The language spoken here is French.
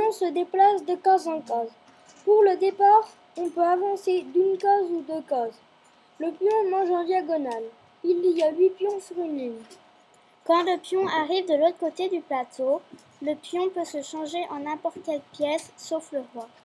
Le se déplace de case en case. Pour le départ, on peut avancer d'une case ou deux cases. Le pion mange en diagonale. Il y a huit pions sur une ligne. Quand le pion arrive de l'autre côté du plateau, le pion peut se changer en n'importe quelle pièce sauf le roi.